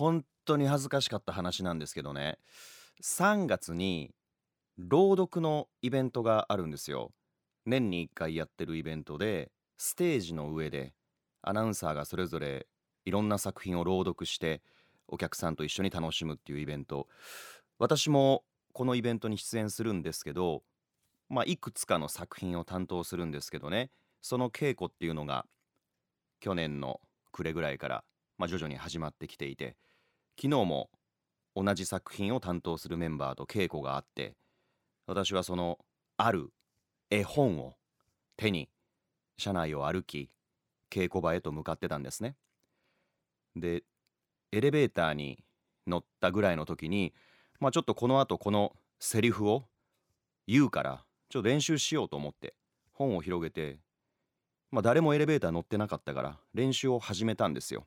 本当に恥ずかしかった話なんですけどね。3月に朗読のイベントがあるんですよ。年に1回やってるイベントでステージの上でアナウンサーがそれぞれいろんな作品を朗読してお客さんと一緒に楽しむっていうイベント。私もこのイベントに出演するんですけどまあいくつかの作品を担当するんですけどね。その稽古っていうのが去年の暮れぐらいから、まあ、徐々に始まってきていて昨日も同じ作品を担当するメンバーと稽古があって私はそのある絵本を手に車内を歩き稽古場へと向かってたんですね。でエレベーターに乗ったぐらいの時にまあちょっとこの後このセリフを言うからちょっと練習しようと思って本を広げてまあ誰もエレベーター乗ってなかったから練習を始めたんですよ。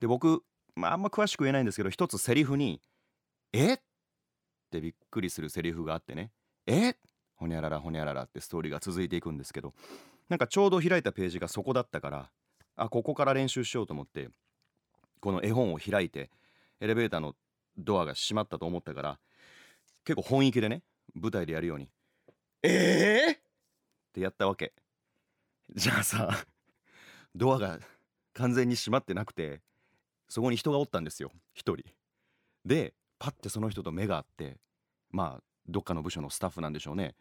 で僕、まあ、あんま詳しく言えないんですけど一つセリフに「え？っ?」ってびっくりするセリフがあってね「え？っ?」ほにゃららほにゃららってストーリーが続いていくんですけどなんかちょうど開いたページがそこだったからあここから練習しようと思ってこの絵本を開いてエレベーターのドアが閉まったと思ったから結構本気でね舞台でやるように「え？ー!」ってやったわけじゃあさドアが完全に閉まってなくてそこに人がおったんですよ一人。でパッてその人と目が合ってまあどっかの部署のスタッフなんでしょうね。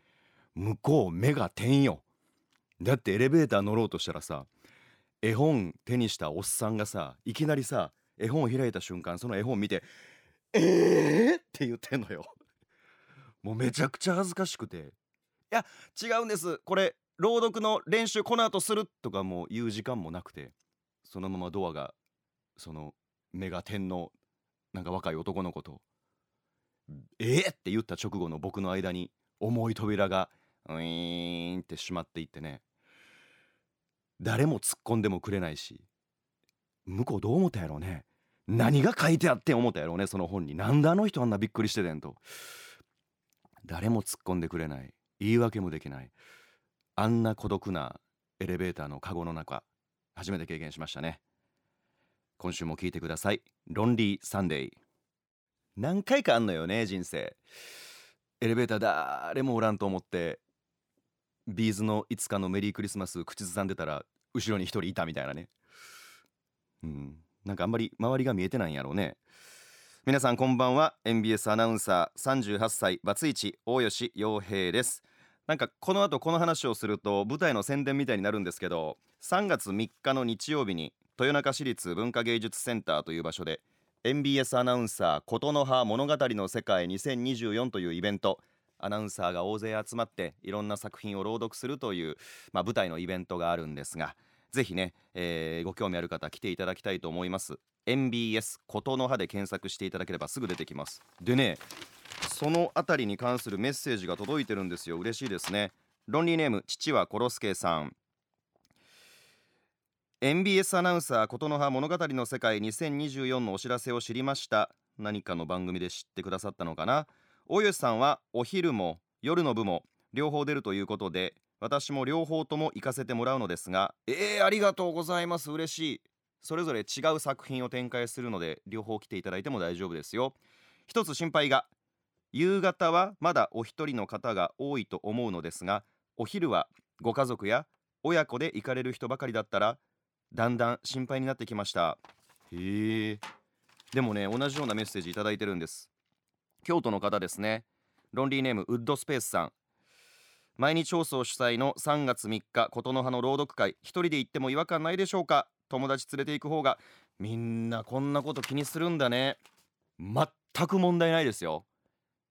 向こう目が点よ。だってエレベーター乗ろうとしたらさ絵本手にしたおっさんがさいきなりさ絵本を開いた瞬間その絵本見て「えー!」って言ってんのよ。もうめちゃくちゃ恥ずかしくて「いや違うんです。これ朗読の練習この後する」とかもう言う時間もなくてそのままドアがその目が点のなんか若い男の子と「えー!」って言った直後の僕の間に重い扉がウィーンって閉まっていってね。誰も突っ込んでもくれないし向こうどう思ったやろうね？何が書いてあって思ったやろうね？その本に。なんであの人あんなびっくりしててんと誰も突っ込んでくれない。言い訳もできない。あんな孤独なエレベーターのカゴの中初めて経験しましたね。今週も聞いてください。ロンリーサンデー何回かあんのよね人生。エレベーター誰もおらんと思ってビーズのいつかのメリークリスマス口ずさんでたら後ろに一人いたみたいなね。うん。なんかあんまり周りが見えてないんやろうね。皆さんこんばんは。MBS アナウンサー38歳バツイチ大吉洋平です。なんかこの後この話をすると舞台の宣伝みたいになるんですけど3月3日の日曜日に豊中市立文化芸術センターという場所で MBS アナウンサー琴の葉物語の世界2024というイベントアナウンサーが大勢集まっていろんな作品を朗読するという、まあ、舞台のイベントがあるんですがぜひね、えー、ご興味ある方来ていただきたいと思います。MBS 琴の葉で検索していただければすぐ出てきます。でねそのあたりに関するメッセージが届いてるんですよ。嬉しいですね。ロンリーネーム父はコロスケさん。MBS アナウンサー琴の葉物語の世界2024のお知らせを知りました。何かの番組で知ってくださったのかな？大吉さんはお昼も夜の部も両方出るということで私も両方とも行かせてもらうのですがえー、ありがとうございます。嬉しい。それぞれ違う作品を展開するので両方来ていただいても大丈夫ですよ。一つ心配が夕方はまだお一人の方が多いと思うのですがお昼はご家族や親子で行かれる人ばかりだったらだんだん心配になってきました。へえ。でもね同じようなメッセージいいてるんです。京都の方ですね。ロンリーネームウッドスペースさん。毎日放送主催の3月3日琴の葉の朗読会。一人で行っても違和感ないでしょうか？友達連れて行く方が。みんなこんなこと気にするんだね。全く問題ないですよ。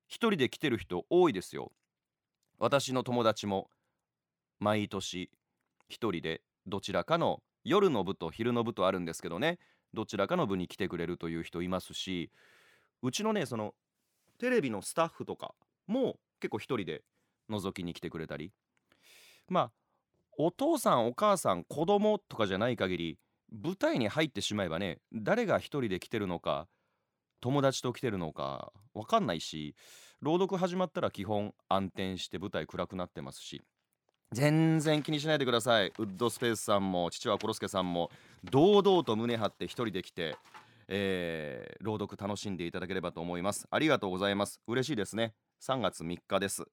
一人で来てる人多いですよ。私の友達も毎年一人でどちらかの夜の部と昼の部とあるんですけどね。どちらかの部に来てくれるという人いますし。うちのねそのテレビのスタッフとかも結構一人で覗きに来てくれたり。まあお父さんお母さん子供とかじゃない限り舞台に入ってしまえばね誰が一人で来てるのか友達と来てるのか分かんないし朗読始まったら基本暗転して舞台暗くなってますし。全然気にしないでください。ウッドスペースさんも父はコロスケさんも堂々と胸張って一人で来て、え朗読楽しんでいただければと思います。ありがとうございます。嬉しいですね。3月3日です。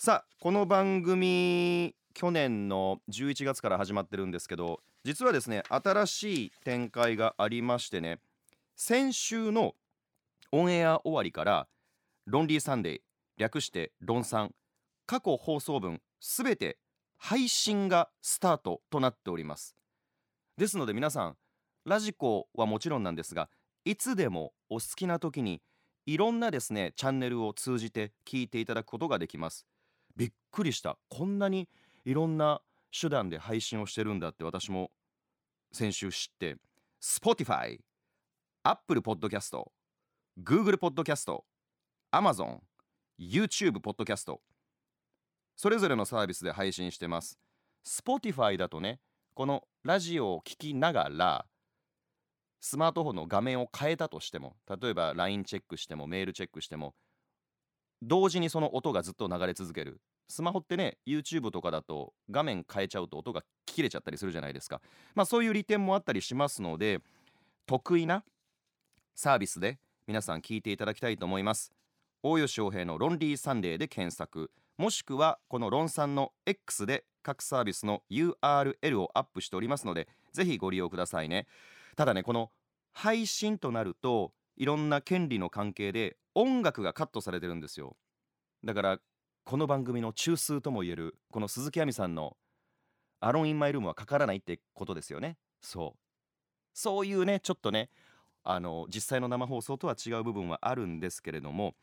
さあこの番組去年の11月から始まってるんですけど実はですね新しい展開がありましてね先週のオンエア終わりからロンリーサンデー略してロンさん過去放送分すべて配信がスタートとなっております。ですので皆さんラジコはもちろんなんですがいつでもお好きな時にいろんなですねチャンネルを通じて聞いていただくことができます。びっくりした。こんなにいろんな手段で配信をしてるんだって私も先週知って。Spotify、Apple Podcast、Google Podcast、Amazon、YouTube Podcast それぞれのサービスで配信してます。Spotify だとねこのラジオを聴きながらスマートフォンの画面を変えたとしても例えば LINE チェックしてもメールチェックしても同時にその音がずっと流れ続ける。スマホってね YouTube とかだと画面変えちゃうと音が切れちゃったりするじゃないですか。まあそういう利点もあったりしますので得意なサービスで皆さん聞いていただきたいと思います。大吉翔平のロンリーサンデーで検索。もしくはこのロンさんの X で各サービスの URL をアップしておりますのでぜひご利用くださいね。ただねこの配信となるといろんな権利の関係で音楽がカットされてるんですよ。だからこの番組の中枢ともいえるこの鈴木亜美さんの「アロン・イン・マイ・ルーム」はかからないってことですよね。そう。そういうねちょっとねあの実際の生放送とは違う部分はあるんですけれども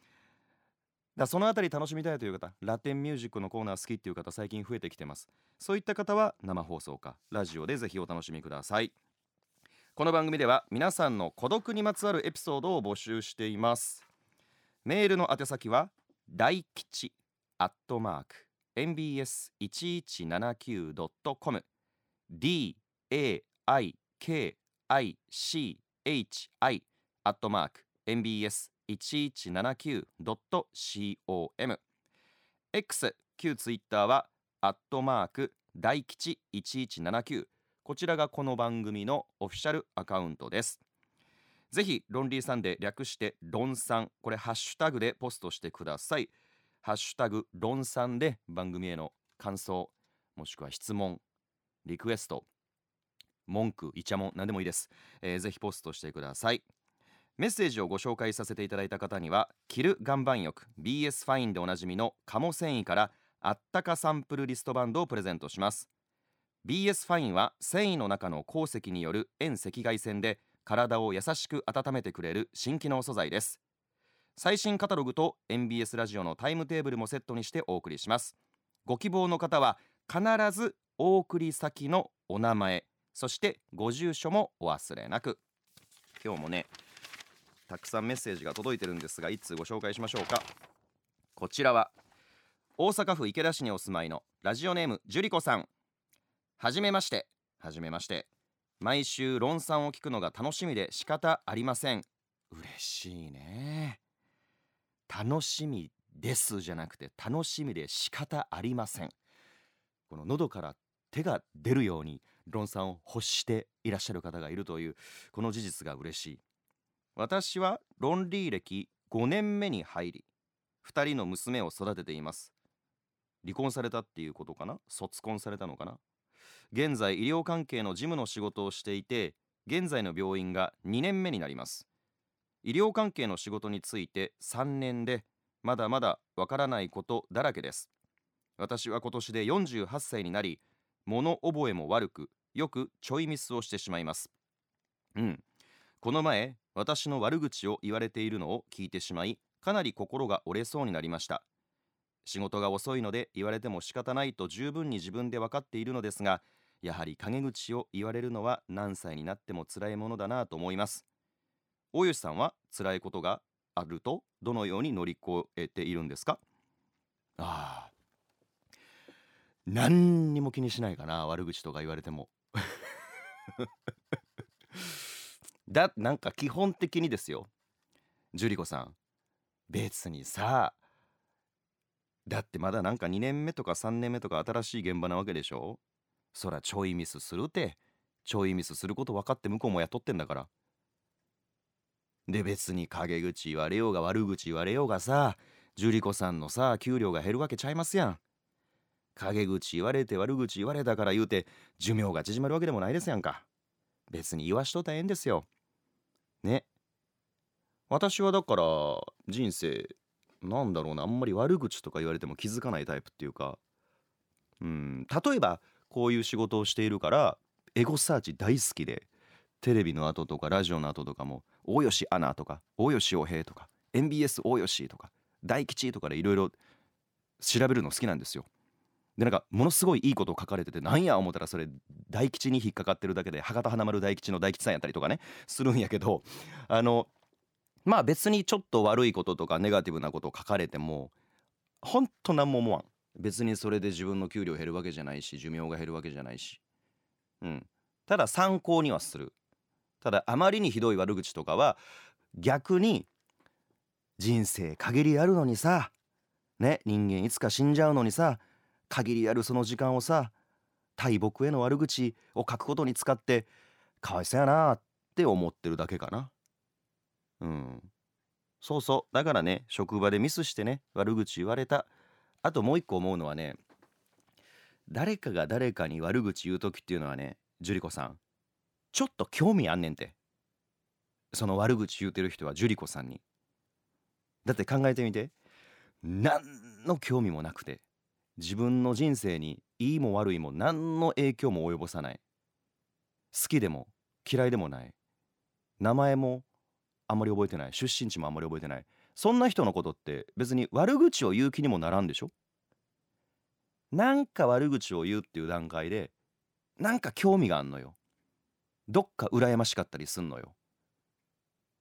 だそのあたり楽しみたいという方ラテンミュージックのコーナー好きっていう方最近増えてきてます。そういった方は生放送かラジオでぜひお楽しみください。この番組では皆さんの孤独にまつわるエピソードを募集しています。メールの宛先は大吉アットマーク mbs1179.com d a i k i c h i アットマーク mbs 1179.com X 旧ツイッターはアットマーク大吉1179こちらがこの番組のオフィシャルアカウントです。ぜひロンリーさんで略してロンさん。これハッシュタグでポストしてください。ハッシュタグロンさんで番組への感想もしくは質問リクエスト文句イチャモン何でもいいです、えー、ぜひポストしてください。メッセージをご紹介させていただいた方には着る岩盤浴 BS ファインでおなじみの鴨繊維からあったかサンプルリストバンドをプレゼントします。BS ファインは繊維の中の鉱石による遠赤外線で体を優しく温めてくれる新機能素材です。最新カタログと MBS ラジオのタイムテーブルもセットにしてお送りします。ご希望の方は必ずお送り先のお名前そしてご住所もお忘れなく。今日もねたくさんメッセージが届いてるんですが一通ご紹介しましょうか。こちらは大阪府池田市にお住まいのラジオネームジュリコさん。はじめまして。はじめまして。毎週論算を聞くのが楽しみで仕方ありません。嬉しいね。楽しみですじゃなくて楽しみで仕方ありません。この喉から手が出るように論算を欲していらっしゃる方がいるというこの事実が嬉しい。私は論理歴5年目に入り2人の娘を育てています。離婚されたっていうことかな？卒婚されたのかな？現在医療関係の事務の仕事をしていて現在の病院が2年目になります。医療関係の仕事について3年でまだまだわからないことだらけです。私は今年で48歳になり物覚えも悪くよくちょいミスをしてしまいます。うん。この前私の悪口を言われているのを聞いてしまいかなり心が折れそうになりました。仕事が遅いので言われても仕方ないと十分に自分で分かっているのですがやはり陰口を言われるのは何歳になっても辛いものだなと思います。大吉さんは辛いことがあるとどのように乗り越えているんですか？ああ何にも気にしないかな悪口とか言われても。だなんか基本的にですよ。ジュリコさん別にさだってまだなんか2年目とか3年目とか新しい現場なわけでしょ？そらちょいミスするて。ちょいミスすること分かって向こうも雇ってんだから。で別に陰口言われようが悪口言われようがさ樹里子さんのさ給料が減るわけちゃいますやん。陰口言われて悪口言われたから言うて寿命が縮まるわけでもないですやんか。別に言わしとったらええんですよ。ね私はだから人生なんだろうなあんまり悪口とか言われても気づかないタイプっていうかうん例えばこういう仕事をしているからエゴサーチ大好きでテレビの後とかラジオの後とかも大吉アナとか大吉洋平とか MBS 大吉とか大吉とかでいろいろ調べるの好きなんですよ。でなんかものすごいいいこと書かれててなんや思ったらそれ大吉に引っかかってるだけで博多華丸大吉の大吉さんやったりとかねするんやけどあのまあ別にちょっと悪いこととかネガティブなことを書かれてもほんと何も思わん。別にそれで自分の給料減るわけじゃないし寿命が減るわけじゃないし。うん。ただ参考にはする。ただあまりにひどい悪口とかは逆に人生限りあるのにさ。ね人間いつか死んじゃうのにさ。限りあるその時間をさ大木への悪口を書くことに使ってかわいそうやなって思ってるだけかな。うん。そうそう。だからね職場でミスしてね悪口言われた。あともう一個思うのはね誰かが誰かに悪口言う時っていうのはね樹里子さんちょっと興味あんねんて。その悪口言うてる人は樹里子さんに。だって考えてみて何の興味もなくて。自分の人生にいいも悪いも何の影響も及ぼさない。好きでも嫌いでもない。名前もあんまり覚えてない。出身地もあんまり覚えてない。そんな人のことって別に悪口を言う気にもならんでしょ？なんか悪口を言うっていう段階でなんか興味があんのよ。どっか羨ましかったりすんのよ。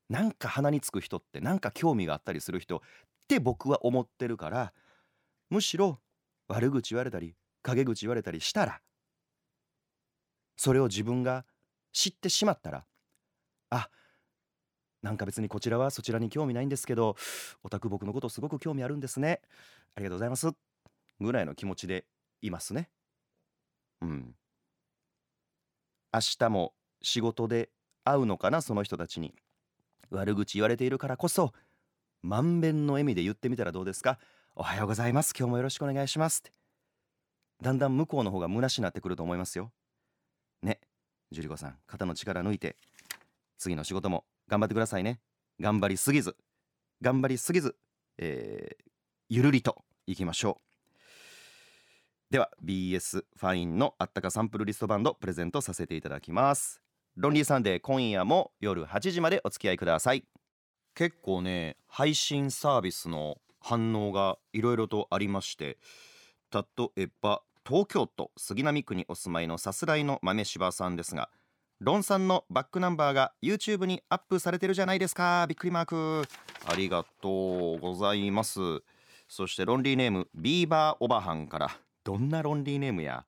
なんか鼻につく人ってなんか興味があったりする人って僕は思ってるからむしろ悪口言われたり陰口言われたりしたらそれを自分が知ってしまったらあなんか別にこちらはそちらに興味ないんですけどお宅僕のことすごく興味あるんですね。ありがとうございます。ぐらいの気持ちでいますね。うん。明日も仕事で会うのかなその人たちに。悪口言われているからこそ満遍の笑みで言ってみたらどうですか？おはようございます。今日もよろしくお願いしますって。だんだん向こうの方が虚しになってくると思いますよ。ねジュリコさん肩の力抜いて次の仕事も頑張ってくださいね。頑張りすぎず頑張りすぎず、えー、ゆるりといきましょう。では BS ファインのあったかサンプルリストバンドプレゼントさせていただきます。ロンリーサンデー今夜も夜8時までお付き合いください。結構ね配信サービスの反応がいろいろとありまして例えば東京都杉並区にお住まいのさすらいの豆柴さんですがロンさんのバックナンバーが YouTube にアップされてるじゃないですか。びっくりマーク。ありがとうございます。そしてロンリーネームビーバーオバハンからどんなロンリーネームや。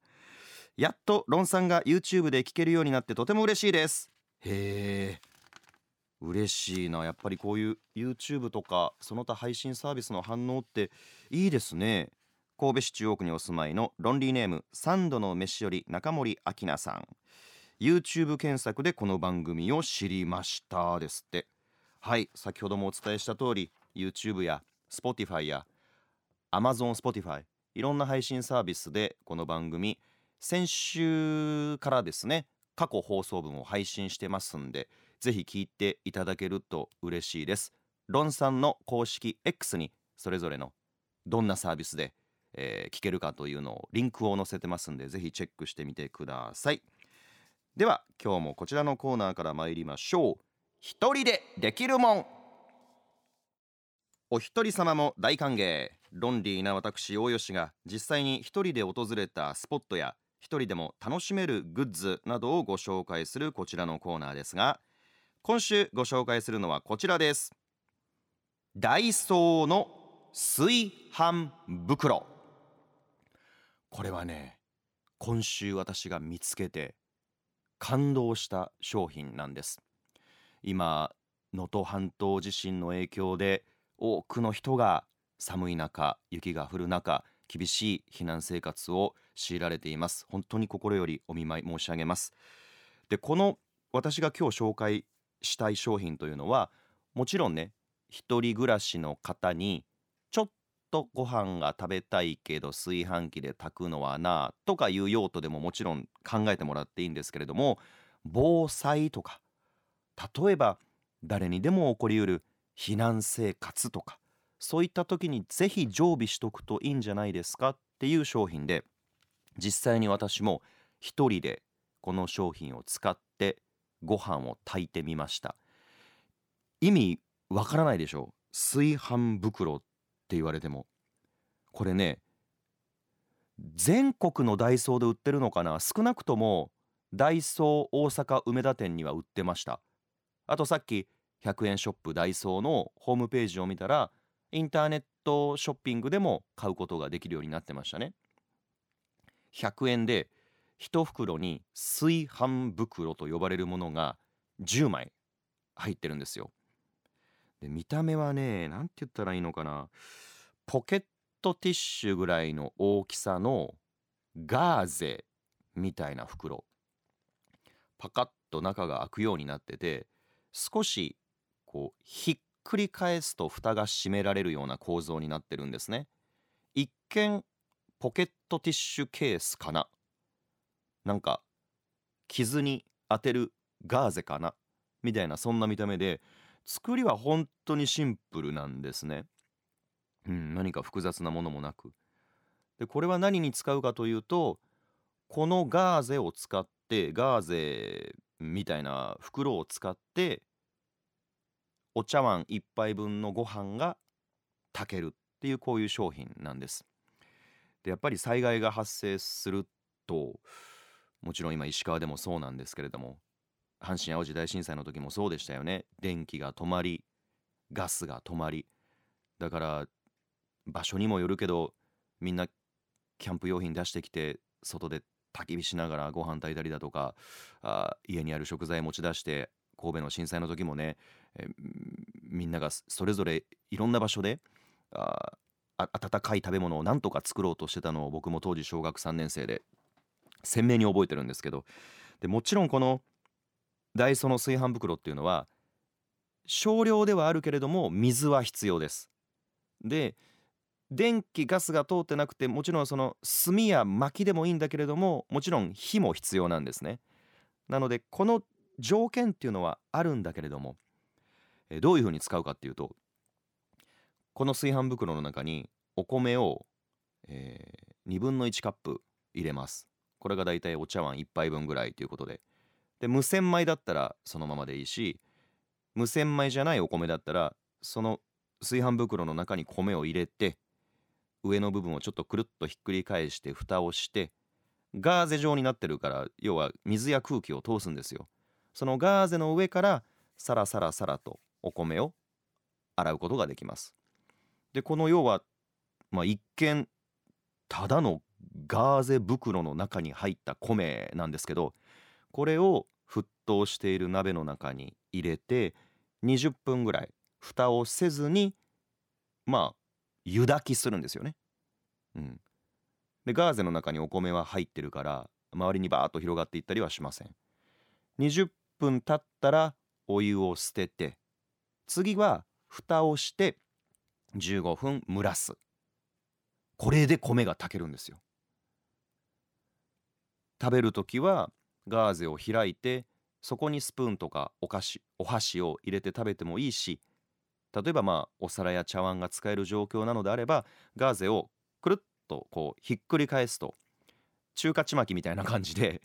やっとロンさんが YouTube で聴けるようになってとても嬉しいです。へえ嬉しいな。やっぱりこういう YouTube とかその他配信サービスの反応っていいですね。神戸市中央区にお住まいのロンリーネーム三度の飯より中森明菜さん。YouTube 検索でこの番組を知りましたですって。はい先ほどもお伝えした通り YouTube や Spotify や Amazon Spotify いろんな配信サービスでこの番組先週からですね過去放送分を配信してますんでぜひ聞いていただけると嬉しいです。ロンさんの公式 X にそれぞれのどんなサービスで、えー、聞けるかというのをリンクを載せてますんでぜひチェックしてみてください。では今日もこちらのコーナーから参りましょう。一人でできるもん。お一人様も大歓迎。ロンリーな私大吉が実際に一人で訪れたスポットや一人でも楽しめるグッズなどをご紹介するこちらのコーナーですが今週ご紹介するのはこちらです。ダイソーの炊飯袋。これはね今週私が見つけて感動した商品なんです。今能登半島地震の影響で多くの人が寒い中雪が降る中厳しい避難生活を強いられています。本当に心よりお見舞い申し上げます。でこの私が今日紹介したい商品というのはもちろんね一人暮らしの方にちょっとご飯が食べたいけど炊飯器で炊くのはなとかいう用途でももちろん考えてもらっていいんですけれども防災とか例えば誰にでも起こりうる避難生活とかそういった時にぜひ常備しとくといいんじゃないですか？っていう商品で実際に私も一人でこの商品を使ってご飯を炊いてみました。意味わからないでしょ炊飯袋って言われても。これね全国のダイソーで売ってるのかな？少なくともダイソー大阪梅田店には売ってました。あとさっき100円ショップダイソーのホームページを見たらインターネットショッピングでも買うことができるようになってましたね。100円で1袋に炊飯袋と呼ばれるものが10枚入ってるんですよ。で見た目はね何て言ったらいいのかな。ポケットティッシュぐらいの大きさのガーゼみたいな袋。パカッと中が開くようになってて少しこうひっくり返すと蓋が閉められるような構造になってるんですね。一見ポケットティッシュケースかな。なんか傷に当てるガーゼかな？みたいなそんな見た目で作りは本当にシンプルなんですね。うん、何か複雑なものもなく。でこれは何に使うかというとこのガーゼを使ってガーゼみたいな袋を使ってお茶碗1杯分のご飯が炊けるっていうこういう商品なんです。でやっぱり災害が発生するともちろん今石川でもそうなんですけれども阪神・淡路大震災の時もそうでしたよね。電気が止まりガスが止まりだから場所にもよるけどみんなキャンプ用品出してきて外で焚き火しながらご飯炊いたりだとかあ家にある食材持ち出して神戸の震災の時もね、えみんながそれぞれいろんな場所であ温かい食べ物をなんとか作ろうとしてたのを僕も当時小学3年生で鮮明に覚えてるんですけどでもちろんこのダイソーの炊飯袋っていうのは少量ではあるけれども水は必要です。で電気ガスが通ってなくてもちろんその炭や薪でもいいんだけれどももちろん火も必要なんですね。なのでこの条件っていうのはあるんだけれどもどういうふうに使うかっていうとこの炊飯袋の中にお米を、えー、2分の1カップ入れます。これがだいたいお茶碗1杯分ぐらいということで。で無洗米だったらそのままでいいし無洗米じゃないお米だったらその炊飯袋の中に米を入れて上の部分をちょっとくるっとひっくり返して蓋をしてガーゼ状になってるから要は水や空気を通すんですよ。そのガーゼの上からサラサラサラとお米を洗うことができます。でこの要は、まあ、一見ただのガーゼ袋の中に入った米なんですけどこれを沸騰している鍋の中に入れて20分ぐらい蓋をせずにまあ湯炊きするんですよね。うん、でガーゼの中にお米は入ってるから周りにバーッと広がっていったりはしません。20分経ったらお湯を捨てて次は蓋をして15分蒸らすこれで米が炊けるんですよ食べる時はガーゼを開いてそこにスプーンとかお菓子お箸を入れて食べてもいいし例えばまあお皿や茶碗が使える状況なのであればガーゼをくるっとこうひっくり返すと中華ちまきみたいな感じで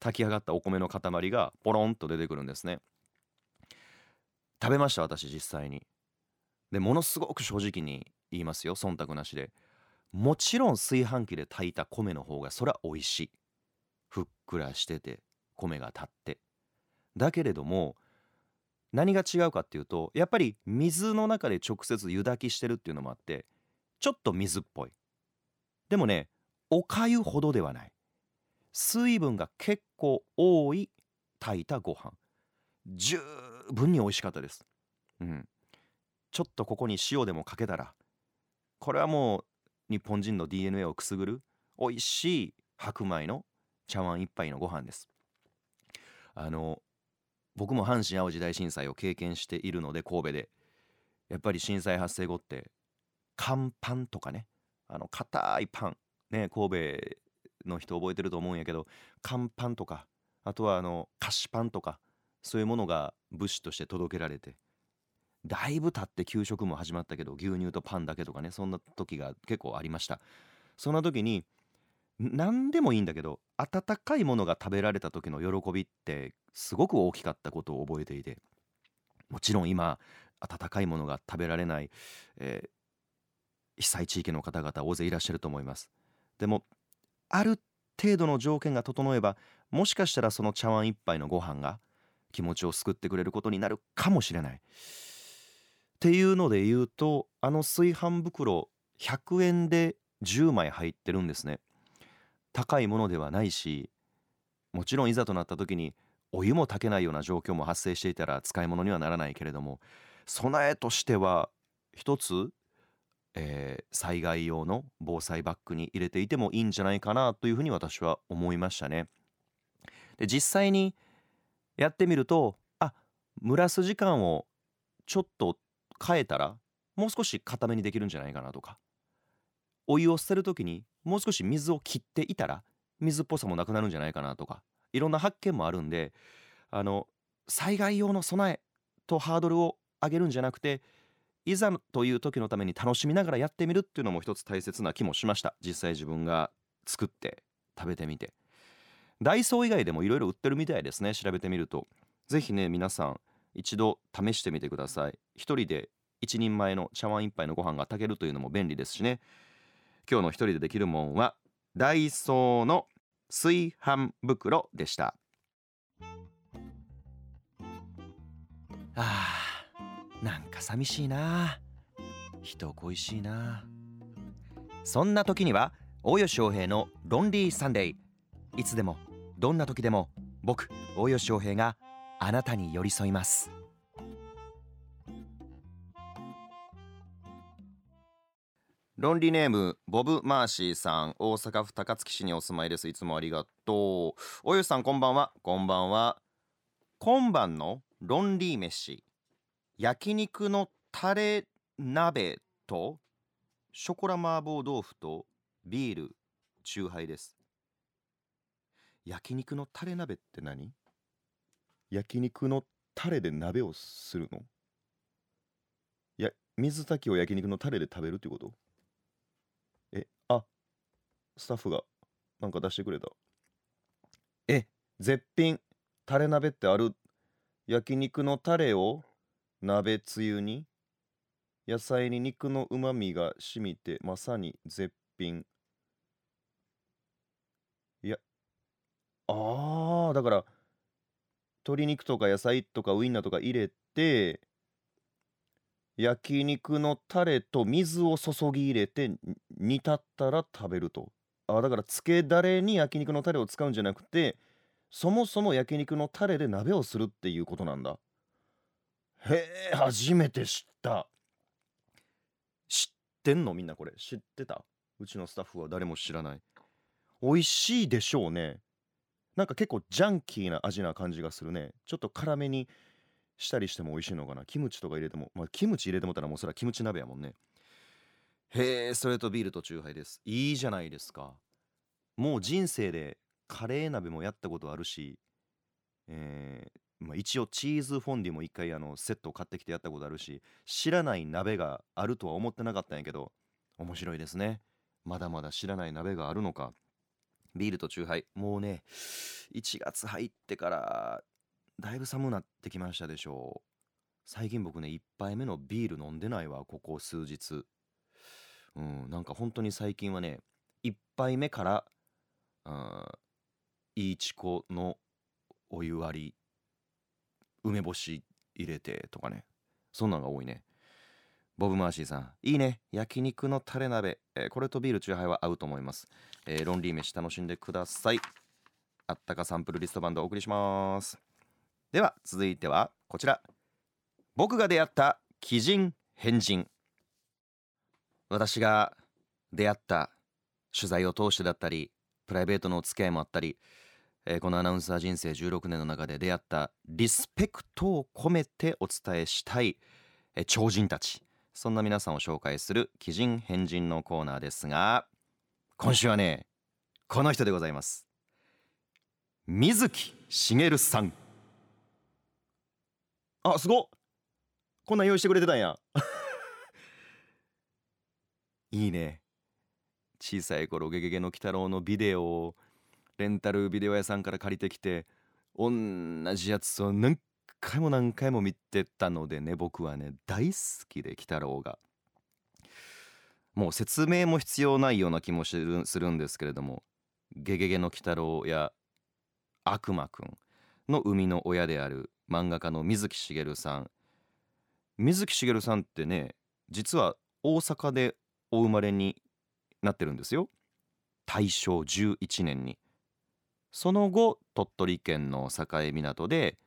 炊き上がったお米の塊がポロンと出てくるんですね。食べました私実際に。でものすごく正直に言いますよ忖度なしで。もちろん炊飯器で炊いた米の方がそれは美味しい。ふっくらしてて米が立って。だけれども何が違うかっていうとやっぱり水の中で直接湯炊きしてるっていうのもあってちょっと水っぽい。でもねおかゆほどではない。水分が結構多い炊いたご飯。十分に美味しかったです。うん。ちょっとここに塩でもかけたらこれはもう日本人の DNA をくすぐる美味しい白米の茶碗一杯のご飯です。あの僕も阪神・淡路大震災を経験しているので神戸で。やっぱり震災発生後って乾パンとかねあの硬いパンね神戸の人覚えてると思うんやけど乾パンとかあとはあの菓子パンとかそういうものが物資として届けられてだいぶ経って給食も始まったけど牛乳とパンだけとかねそんな時が結構ありました。そんな時に何でもいいんだけど温かいものが食べられた時の喜びってすごく大きかったことを覚えていてもちろん今温かいものが食べられない、えー、被災地域の方々大勢いらっしゃると思います。でもある程度の条件が整えばもしかしたらその茶碗一杯のご飯が気持ちを救ってくれることになるかもしれない。っていうので言うとあの炊飯袋100円で10枚入ってるんですね。高いものではないしもちろんいざとなった時にお湯も炊けないような状況も発生していたら使い物にはならないけれども備えとしては一つ、えー、災害用の防災バッグに入れていてもいいんじゃないかなというふうに私は思いましたね。で実際にやってみるとあ蒸らす時間をちょっと変えたらもう少し固めにできるんじゃないかなとかお湯を捨てる時にもう少し水を切っていたら水っぽさもなくなるんじゃないかなとかいろんな発見もあるんであの災害用の備えとハードルを上げるんじゃなくていざという時のために楽しみながらやってみるっていうのも一つ大切な気もしました。実際自分が作って食べてみて。ダイソー以外でもいろいろ売ってるみたいですね。調べてみると。是非ね皆さん一度試してみてください。一人で一人前の茶碗一杯のご飯が炊けるというのも便利ですしね。今日の一人でできるもんはダイソーの炊飯袋でした。あーなんか寂しいな。人恋しいな。そんな時には大吉翔平の「ロンリーサンデー」いつでもどんな時でも僕大吉翔平があなたに寄り添います。ロンリネームボブ・マーシーさん大阪府高槻市にお住まいです。いつもありがとう。おゆさんこんばんは。こんばんは。今晩のロンリー飯。焼肉のタレ鍋とショコラ麻婆豆腐とビールチューハイです。焼肉のタレ鍋って何？焼肉のタレで鍋をするの？いや水炊きを焼肉のタレで食べるってこと？スタッフがなんか出してくれた。え？絶品。タレ鍋ってある？焼肉のタレを鍋つゆに野菜に肉のうまみがしみてまさに絶品。いやあーだから鶏肉とか野菜とかウインナーとか入れて焼肉のタレと水を注ぎ入れて煮立ったら食べるとあだからつけだれに焼肉のタレを使うんじゃなくてそもそも焼肉のタレで鍋をするっていうことなんだ。へえ初めて知った。知ってんの？みんなこれ。知ってた？うちのスタッフは。誰も知らない。美味しいでしょうね。なんか結構ジャンキーな味な感じがするね。ちょっと辛めにしたりしても美味しいのかな。キムチとか入れても。まあキムチ入れてもたらもうそれはキムチ鍋やもんね。へえそれとビールとチューハイです。いいじゃないですか。もう人生でカレー鍋もやったことあるし、えーまあ、一応チーズフォンデュも一回あのセットを買ってきてやったことあるし知らない鍋があるとは思ってなかったんやけど面白いですね。まだまだ知らない鍋があるのか。ビールとチューハイ。もうね1月入ってからだいぶ寒くなってきましたでしょう。最近僕ね1杯目のビール飲んでないわここ数日。うんなんか本当に最近はね1杯目からいいちこのお湯割り梅干し入れてとかね。そんなんが多いね。ボブ・マーシーさんいいね。焼肉のタレ鍋、えー、これとビールチューハイは合うと思います、えー、ロンリー飯楽しんでください。あったかサンプルリストバンドお送りします。では続いてはこちら。僕が出会った奇人変人。私が出会った取材を通してだったりプライベートのお付き合いもあったりえーこのアナウンサー人生16年の中で出会ったリスペクトを込めてお伝えしたい、えー超人たち。そんな皆さんを紹介する奇人変人のコーナーですが今週はねこの人でございます。水木しげるさん。あすごこんなん用意してくれてたんや。いいね。小さい頃ゲゲゲの鬼太郎のビデオをレンタルビデオ屋さんから借りてきて同じやつを何回も何回も見てたのでね僕はね大好きで鬼太郎が。もう説明も必要ないような気もするんですけれどもゲゲゲの鬼太郎や悪魔くんの生みの親である漫画家の水木しげるさん。水木しげるさんってね実は大阪でお生まれになってるんですよ。大正11年に。その後鳥取県の境港で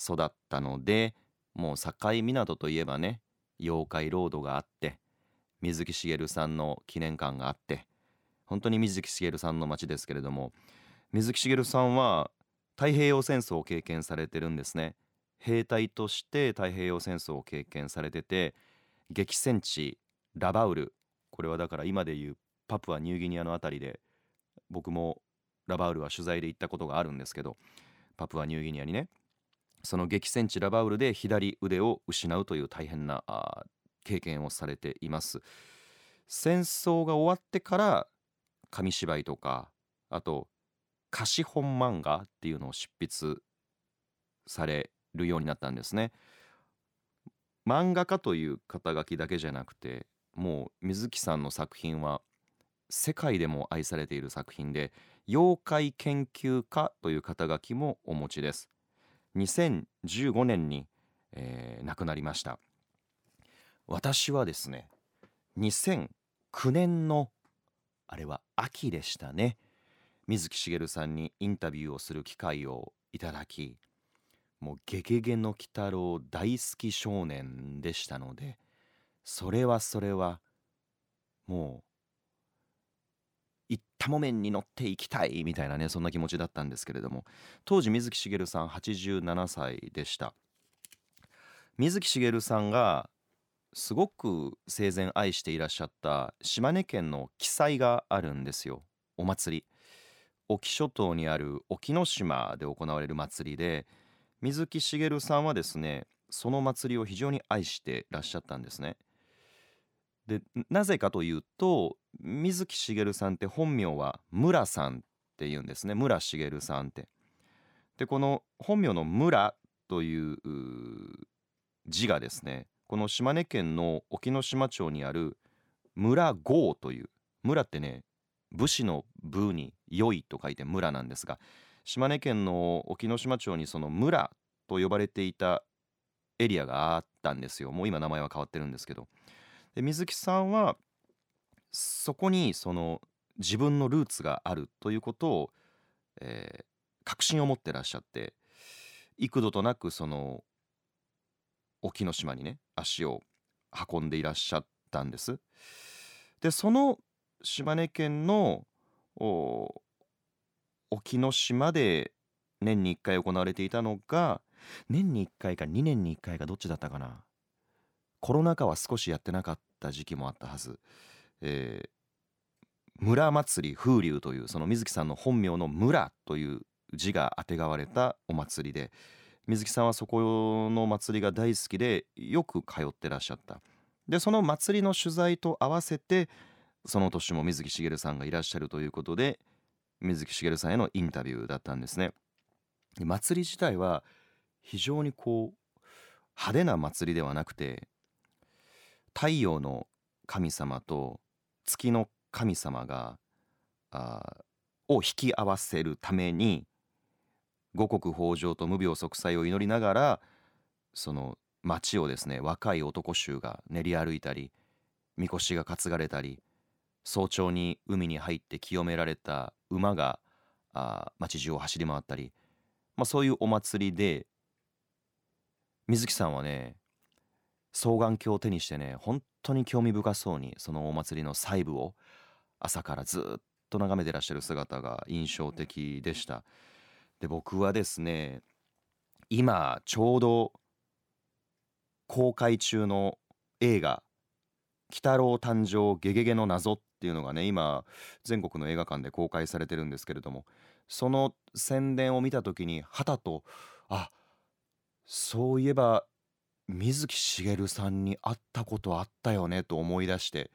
育ったのでもう境港といえばね妖怪ロードがあって水木しげるさんの記念館があって本当に水木しげるさんの町ですけれども水木しげるさんは太平洋戦争を経験されてるんですね。兵隊として太平洋戦争を経験されてて激戦地ラバウルこれはだから今でいうパプアニューギニアのあたりで僕もラバウルは取材で行ったことがあるんですけどパプアニューギニアにねその激戦地ラバウルで左腕を失うという大変な経験をされています。戦争が終わってから紙芝居とかあと貸本漫画っていうのを執筆されるようになったんですね。漫画家という肩書きだけじゃなくてもう水木さんの作品は世界でも愛されている作品で妖怪研究家という肩書きもお持ちです。2015年に、えー亡くなりました。私はですね2009年のあれは秋でしたね。水木しげるさんにインタビューをする機会をいただきもうゲゲゲの鬼太郎大好き少年でしたのでそれはそれはもう行ったもめんに乗っていきたいみたいなねそんな気持ちだったんですけれども。当時水木しげるさん87歳でした。水木しげるさんがすごく生前愛していらっしゃった島根県の記載があるんですよ。お祭り。沖諸島にある沖ノ島で行われる祭りで水木しげるさんはですねその祭りを非常に愛してらっしゃったんですね。でなぜかというと水木しげるさんって本名は村さんっていうんですね。村しげるさんって。でこの本名の村という字がですねこの島根県の沖ノ島町にある村郷という村ってね武士の部に良いと書いて村なんですが島根県の沖ノ島町にその村と呼ばれていたエリアがあったんですよ。もう今名前は変わってるんですけど。で水木さんはそこにその自分のルーツがあるということを、えー確信を持ってらっしゃって幾度となくその沖ノ島にね足を運んでいらっしゃったんです。でその島根県の沖ノ島で年に1回行われていたのが年に1回か2年に1回かどっちだったかなコロナ禍は少しやってなかった時期もあったはず、えー村祭り風流というその水木さんの本名の村という字があてがわれたお祭りで水木さんはそこの祭りが大好きでよく通ってらっしゃった。でその祭りの取材と合わせてその年も水木しげるさんがいらっしゃるということで水木しげるさんへのインタビューだったんですね。祭り自体は非常にこう派手な祭りではなくて太陽の神様と月の神様があを引き合わせるために五穀豊穣と無病息災を祈りながらその町をですね若い男衆が練り歩いたりみこしが担がれたり早朝に海に入って清められた馬があ町中を走り回ったり、まあ、そういうお祭りで水木さんはね双眼鏡を手にしてね本当に興味深そうにそのお祭りの細部を朝からずっと眺めてらっしゃる姿が印象的でした。で僕はですね今ちょうど公開中の映画「鬼太郎誕生ゲゲゲの謎」っていうのがね今全国の映画館で公開されてるんですけれどもその宣伝を見た時にはたとあそういえば水木しげるさんに会ったことあったよねと思い出して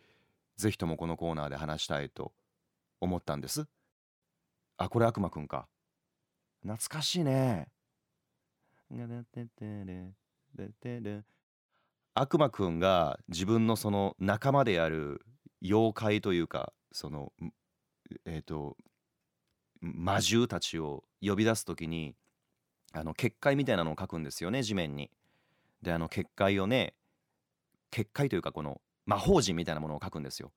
ぜひともこのコーナーで話したいと思ったんです。あこれ悪魔くんか。懐かしいね。悪魔くんが自分のその仲間である妖怪というかそのえっ、ー、と魔獣たちを呼び出す時にあの結界みたいなのを書くんですよね地面に。であの結界をね結界というかこの魔法陣みたいなものを書くんですよ。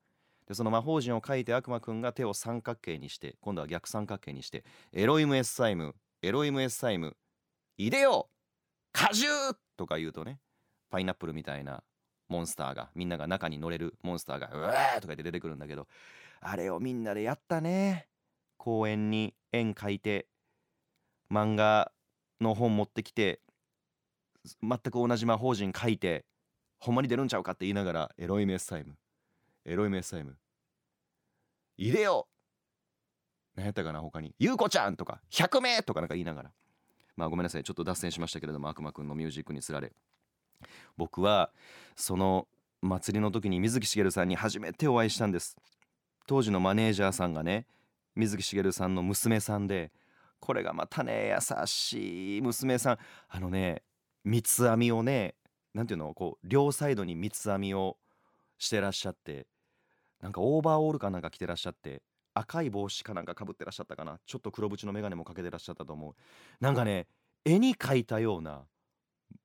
でその魔法陣を書いて悪魔くんが手を三角形にして今度は逆三角形にしてエロイムエッサイムエロイムエッサイムいでよ果汁とか言うとねパイナップルみたいなモンスターがみんなが中に乗れるモンスターがうわーとか言って出てくるんだけどあれをみんなでやったね公園に絵描いて漫画の本持ってきて全く同じ魔法陣書いてほんまに出るんちゃうかって言いながらエロイメッサイム。エロイメッサイム入れよ!何やったかな他に「ゆうこちゃん!」とか「100名!」とかなんか言いながら。まあごめんなさい。ちょっと脱線しましたけれども悪魔くんのミュージックにつられ。僕はその祭りの時に水木しげるさんに初めてお会いしたんです。当時のマネージャーさんがね水木しげるさんの娘さんでこれがまたね優しい娘さん。あのね三つ編みをね何ていうのこう両サイドに三つ編みをしてらっしゃってなんかオーバーオールかなんか着てらっしゃって赤い帽子かなんかかぶってらっしゃったかなちょっと黒縁の眼鏡もかけてらっしゃったと思う。なんかね絵に描いたような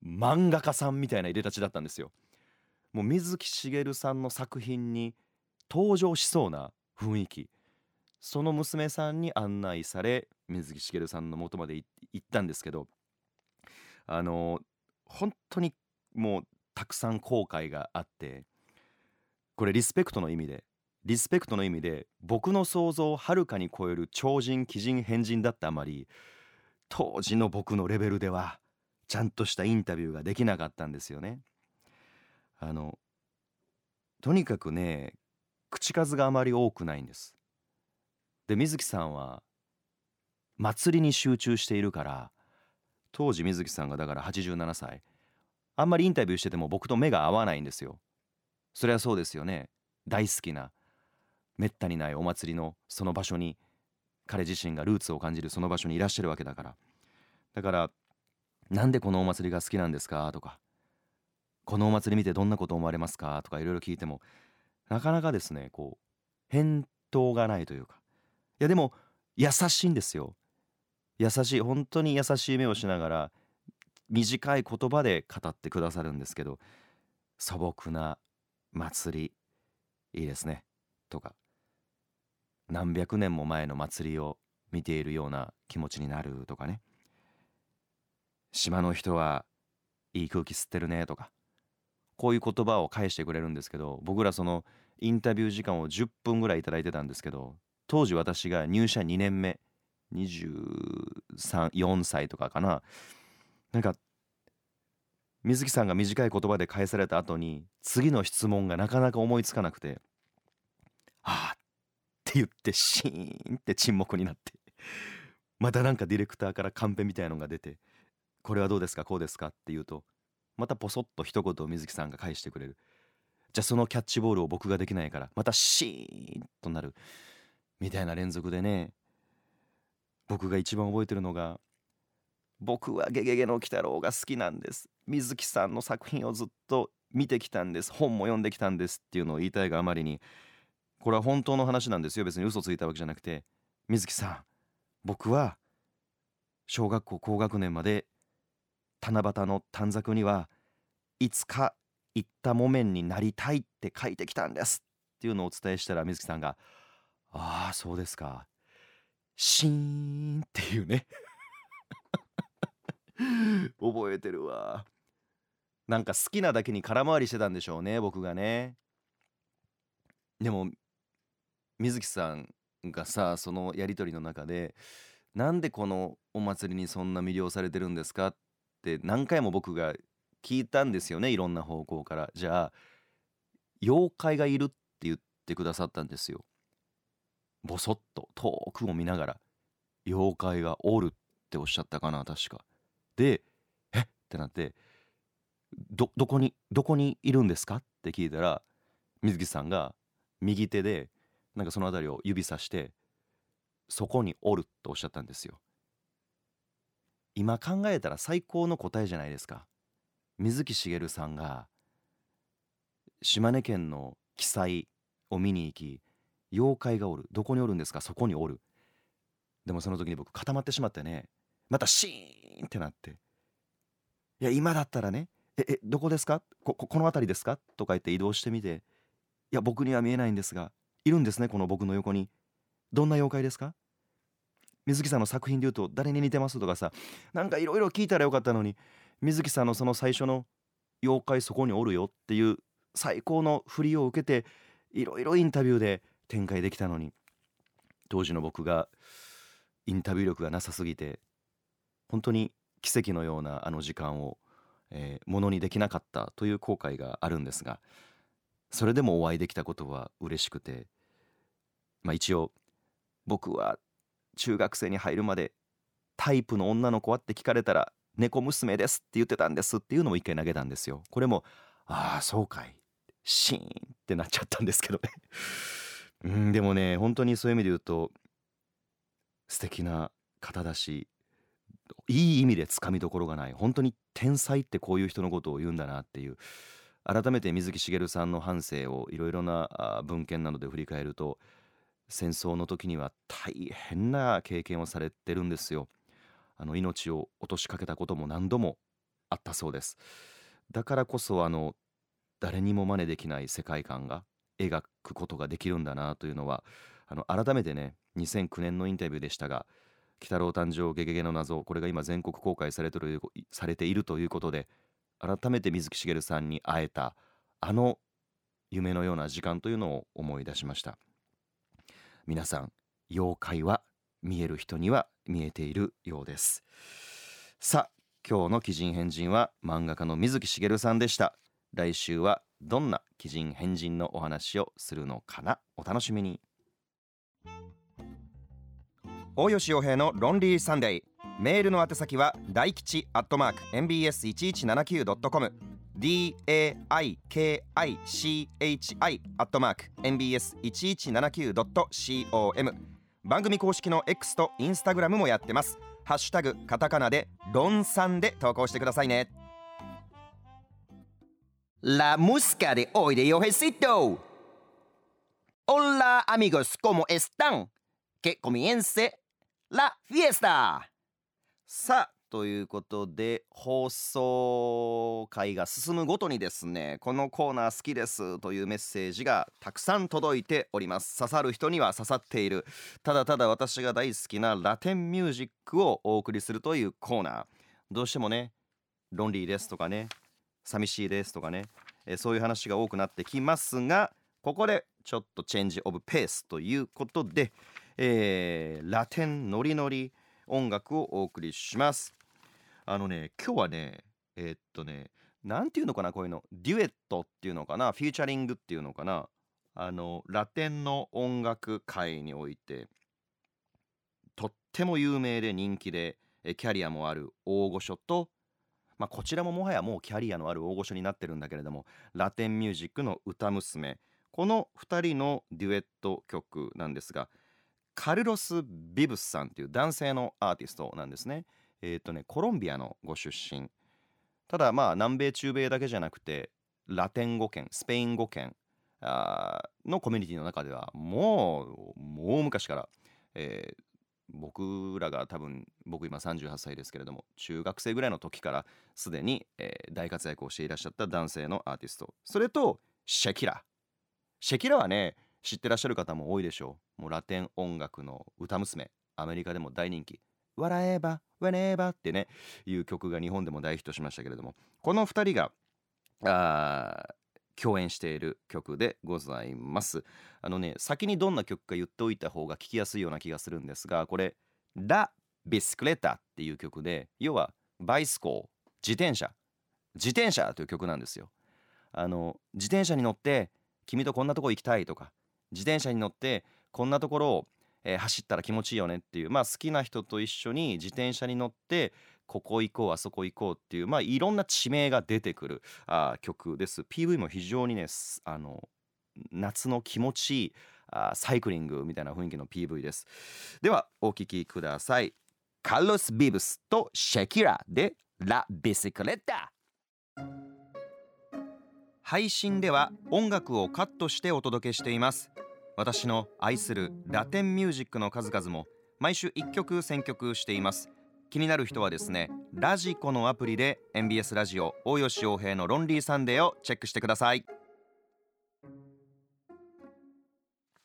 漫画家さんみたいないでたちだったんですよ。もう水木しげるさんの作品に登場しそうな雰囲気。その娘さんに案内され水木しげるさんの元まで行ったんですけどあの本当にもうたくさん後悔があってこれリスペクトの意味でリスペクトの意味で僕の想像をはるかに超える超人奇人変人だったあまり当時の僕のレベルではちゃんとしたインタビューができなかったんですよね。あのとにかくね口数があまり多くないんです。で水木さんは祭りに集中しているから当時水木さんがだから87歳。あんまりインタビューしてても僕と目が合わないんですよ。それはそうですよね。大好きなめったにないお祭りのその場所に彼自身がルーツを感じるその場所にいらっしゃるわけだから。だからなんでこのお祭りが好きなんですか？とかこのお祭り見てどんなこと思われますか？とかいろいろ聞いてもなかなかですねこう返答がないというか。いやでも優しいんですよ。優しい本当に優しい目をしながら短い言葉で語ってくださるんですけど素朴な祭りいいですね。とか何百年も前の祭りを見ているような気持ちになるとかね。島の人はいい空気吸ってるね。とかこういう言葉を返してくれるんですけど僕らそのインタビュー時間を10分ぐらい頂いてたんですけど当時私が入社2年目23歳とかかな。なんか水木さんが短い言葉で返された後に次の質問がなかなか思いつかなくて「ああ」って言ってシーンって沈黙になってまたなんかディレクターからカンペみたいのが出てこれはどうですかこうですかって言うとまたポソッと一言を水木さんが返してくれる。じゃあそのキャッチボールを僕ができないからまたシーンとなる。みたいな連続でね僕が一番覚えてるのが僕はゲゲゲの鬼太郎が好きなんです。水木さんの作品をずっと見てきたんです。本も読んできたんです。っていうのを言いたいがあまりに。これは本当の話なんですよ。別に嘘ついたわけじゃなくて。水木さん僕は小学校高学年まで七夕の短冊にはいつか行った木綿になりたいって書いてきたんです。っていうのをお伝えしたら水木さんが「ああそうですか」シーンっていうね。覚えてるわ。なんか好きなだけに空回りしてたんでしょうね僕がね。でも水木さんがさそのやり取りの中でなんでこのお祭りにそんな魅了されてるんですかって何回も僕が聞いたんですよねいろんな方向から。じゃあ妖怪がいるって言ってくださったんですよ。ボソッと遠くを見ながら妖怪がおるっておっしゃったかな確か。でえ？ってなってどどこにどこにいるんですか？って聞いたら水木さんが右手でなんかその辺りを指さしてそこにおるとおっしゃったんですよ。今考えたら最高の答えじゃないですか。水木しげるさんが島根県の記載を見に行き妖怪がおる。どこにおるんですか？そこにおる。でもその時に僕固まってしまってねまたシーンってなって。いや今だったらねええどこですか？ここの辺りですか？とか言って移動してみて。いや僕には見えないんですがいるんですねこの僕の横に。どんな妖怪ですか？水木さんの作品で言うと誰に似てます？とかさなんかいろいろ聞いたらよかったのに水木さんのその最初の妖怪そこにおるよっていう最高の振りを受けていろいろインタビューで展開できたのに当時の僕がインタビュー力がなさすぎて本当に奇跡のようなあの時間を、えー、ものにできなかったという後悔があるんですがそれでもお会いできたことは嬉しくてまあ一応僕は中学生に入るまでタイプの女の子はって聞かれたら猫娘ですって言ってたんですっていうのも一回投げたんですよ。これもああそうかい。シーンってなっちゃったんですけどね。うんでもね本当にそういう意味で言うと素敵な方だしいい意味でつかみどころがない。本当に天才ってこういう人のことを言うんだなっていう。改めて水木しげるさんの半生をいろいろな文献などで振り返ると戦争の時には大変な経験をされてるんですよ。あの命を落としかけたことも何度もあったそうです。だからこそあの誰にも真似できない世界観が描くことができるんだなというのはあの改めてね2009年のインタビューでしたが「鬼太郎誕生ゲゲゲの謎」これが今全国公開されてるされているということで改めて水木しげるさんに会えたあの夢のような時間というのを思い出しました。皆さん妖怪は見える人には見えているようです。さあ今日の奇人変人は漫画家の水木しげるさんでした。来週はどんな奇人変人のお話をするのかな？お楽しみに。大吉洋平のロンリーサンデー。メールの宛先は大吉アットマーク mbs1179.com daikichi アットマーク mbs1179.com 番組公式の X とインスタグラムもやってます。ハッシュタグカタカナでロンさんで投稿してくださいね。La música de hoy de Yojecito Hola amigos, ¿cómo están? Que comience la fiesta. さあということで放送回が進むごとにですねこのコーナー好きですというメッセージがたくさん届いております刺さる人には刺さっているただただ私が大好きなラテンミュージックをお送りするというコーナーどうしてもねロンリーですとかね寂しいですとかね。えそういう話が多くなってきますがここでちょっとチェンジオブペースということで、えー、ラテンノリノリ音楽をお送りします。あのね今日はねえー、っとね何ていうのかなこういうの。デュエットっていうのかなフューチャリングっていうのかな。あのラテンの音楽界においてとっても有名で人気でキャリアもある大御所とまあ、こちらももはやもうキャリアのある大御所になってるんだけれどもラテンミュージックの歌娘この2人のデュエット曲なんですがカルロス・ビブスさんっていう男性のアーティストなんですね。えっ、ー、とねコロンビアのご出身ただまあ南米中米だけじゃなくてラテン語圏スペイン語圏のコミュニティの中ではもうもう昔から、えー、僕らが多分僕今38歳ですけれども中学生ぐらいの時からすでに、えー、大活躍をしていらっしゃった男性のアーティスト。それとシェキラ。シェキラはね知ってらっしゃる方も多いでしょう。もうラテン音楽の歌娘。アメリカでも大人気「笑えば Whenever」ってねいう曲が日本でも大ヒットしましたけれども。この2人があ共演している曲でございます。あのね先にどんな曲か言っておいた方が聞きやすいような気がするんですがこれ「ラ・ビスクレタっていう曲で要はバイスコー自転車。自転車という曲なんですよ。あの自転車に乗って君とこんなとこ行きたいとか自転車に乗ってこんなところを、えー走ったら気持ちいいよねっていうまあ好きな人と一緒に自転車に乗ってここ行こうあそこ行こうっていうまあいろんな地名が出てくるあ曲です。PV も非常にねすあの夏の気持ちいいあサイクリングみたいな雰囲気の PV です。ではお聴きください。カルロス・ビブスとシェキラでラ・ビシクレッタ配信では音楽をカットしてお届けしています。私の愛するラテンミュージックの数々も毎週1曲選曲しています。気になる人はですねラジコのアプリで MBS ラジオ大吉洋平のロンリーサンデーをチェックしてください。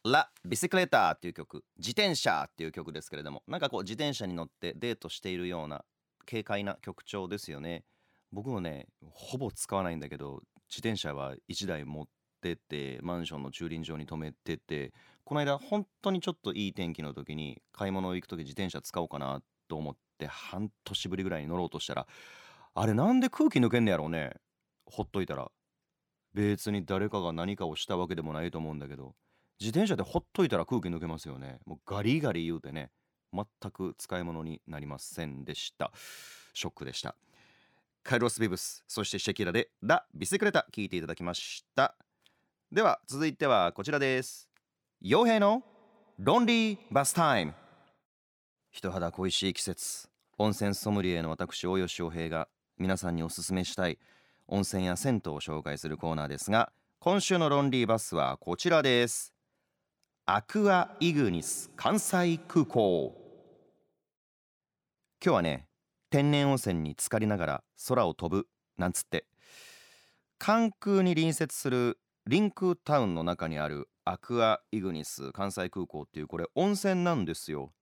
ラ・ビシクレーターっていう曲自転車っていう曲ですけれどもなんかこう自転車に乗ってデートしているような軽快な曲調ですよね。僕もねほぼ使わないんだけど自転車は1台持っててマンションの駐輪場に止めててこの間本当にちょっといい天気の時に買い物行く時自転車使おうかなと思って半年ぶりぐらいに乗ろうとしたらあれなんで空気抜けんねやろうね。ほっといたら。別に誰かが何かをしたわけでもないと思うんだけど自転車でほっといたら空気抜けますよね。もうガリガリ言うてね全く使い物になりませんでした。ショックでした。カイロス・ビブスそしてシェキラでラ・ビセクレタ聞いていただきました。では続いてはこちらです。傭兵のロンリーバスタイム。人肌恋しい季節。温泉ソムリエの私大吉洋平が皆さんにおすすめしたい温泉や銭湯を紹介するコーナーですが今週のロンリーバスはこちらです。アクアイグニス関西空港。今日はね天然温泉に浸かりながら空を飛ぶなんつって。関空に隣接するリンクタウンの中にあるアクアイグニス関西空港っていうこれ温泉なんですよ。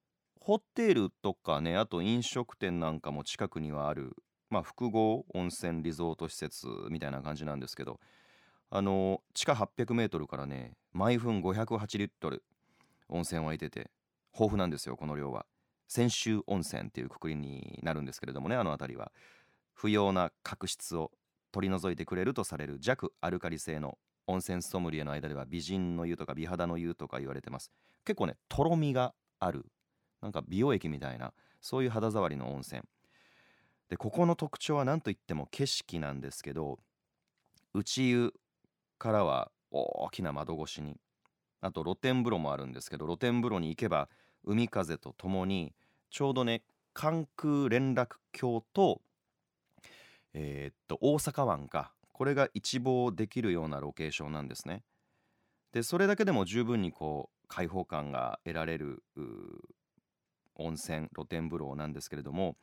ホテルとかねあと飲食店なんかも近くにはあるまあ複合温泉リゾート施設みたいな感じなんですけどあの地下800メートルからね毎分508リットル温泉湧いてて豊富なんですよこの量は。泉州温泉っていうくくりになるんですけれどもねあの辺りは。不要な角質を取り除いてくれるとされる弱アルカリ性の温泉ソムリエの間では美人の湯とか美肌の湯とか言われてます。結構ねとろみがあるなんか美容液みたいなそういう肌触りの温泉でここの特徴は何といっても景色なんですけど内湯からは大きな窓越しにあと露天風呂もあるんですけど露天風呂に行けば海風とともにちょうどね関空連絡橋とえーっと大阪湾かこれが一望できるようなロケーションなんですね。でそれだけでも十分にこう開放感が得られる温泉露天風呂なんですけれども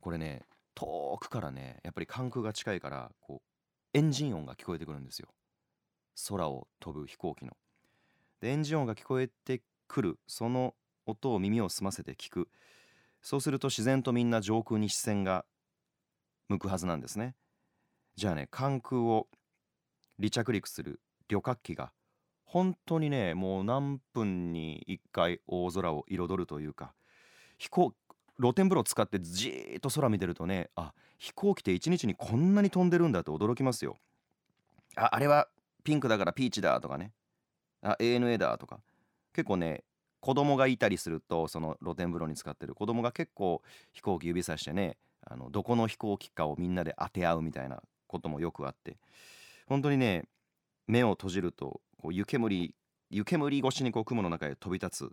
これね遠くからねやっぱり関空が近いからこうエンジン音が聞こえてくるんですよ空を飛ぶ飛行機の。でエンジン音が聞こえてくるその音を耳を澄ませて聞くそうすると自然とみんな上空に視線が向くはずなんですね。じゃあね関空を離着陸する旅客機が本当にねもう何分に1回大空を彩るというか飛行露天風呂使ってじーっと空見てるとねあ飛行機って一日にこんなに飛んでるんだと驚きますよ。ああれはピンクだからピーチだとかね。あ ANA だとか。結構ね子供がいたりするとその露天風呂に使ってる。子供が結構飛行機指さしてねあのどこの飛行機かをみんなで当て合うみたいなこともよくあって。本当にね目を閉じるとこう湯煙湯煙越しにこう雲の中へ飛び立つ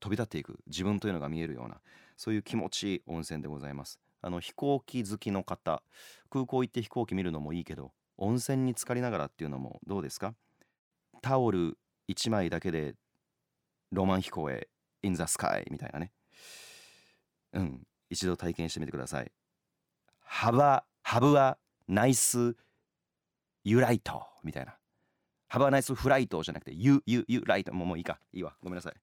飛び立っていく自分というのが見えるようなそういう気持ちいい温泉でございます。あの飛行機好きの方空港行って飛行機見るのもいいけど温泉に浸かりながらっていうのもどうですか？タオル1枚だけでロマン飛行へ in the sky みたいなね。うん一度体験してみてください。ハバハブはナイスユライトみたいな。ハバナイスフライトじゃなくてユユユライト。もうもういいか。いいわ。ごめんなさい。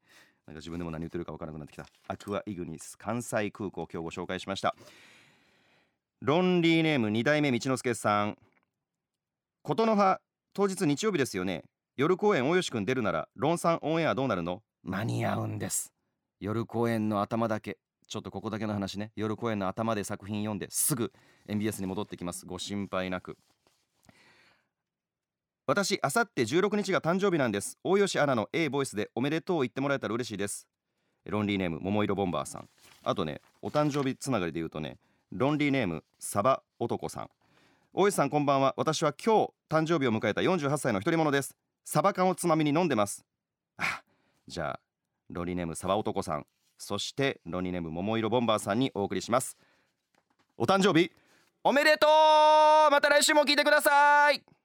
なんか自分でも何言ってるか分からなくなってきた。アクアイグニス関西空港今日ご紹介しました。ロンリーネーム2代目道之助さん。琴の葉当日日曜日ですよね。夜公演大吉くん出るならロンさんオンエアどうなるの？間に合うんです。夜公演の頭だけ。ちょっとここだけの話ね。夜公演の頭で作品読んですぐ MBS に戻ってきます。ご心配なく。私あさって16日が誕生日なんです。大吉アナの A ボイスでおめでとう言ってもらえたら嬉しいです。ロンリーネーム桃色ボンバーさん。あとねお誕生日つながりで言うとねロンリーネームサバ男さん。大石さんこんばんは。私は今日誕生日を迎えた48歳の一人者です。サバ缶をつまみに飲んでます。あじゃあロンリーネームサバ男さん。そしてロンリーネーム桃色ボンバーさんにお送りします。お誕生日おめでとう。また来週も聞いてください。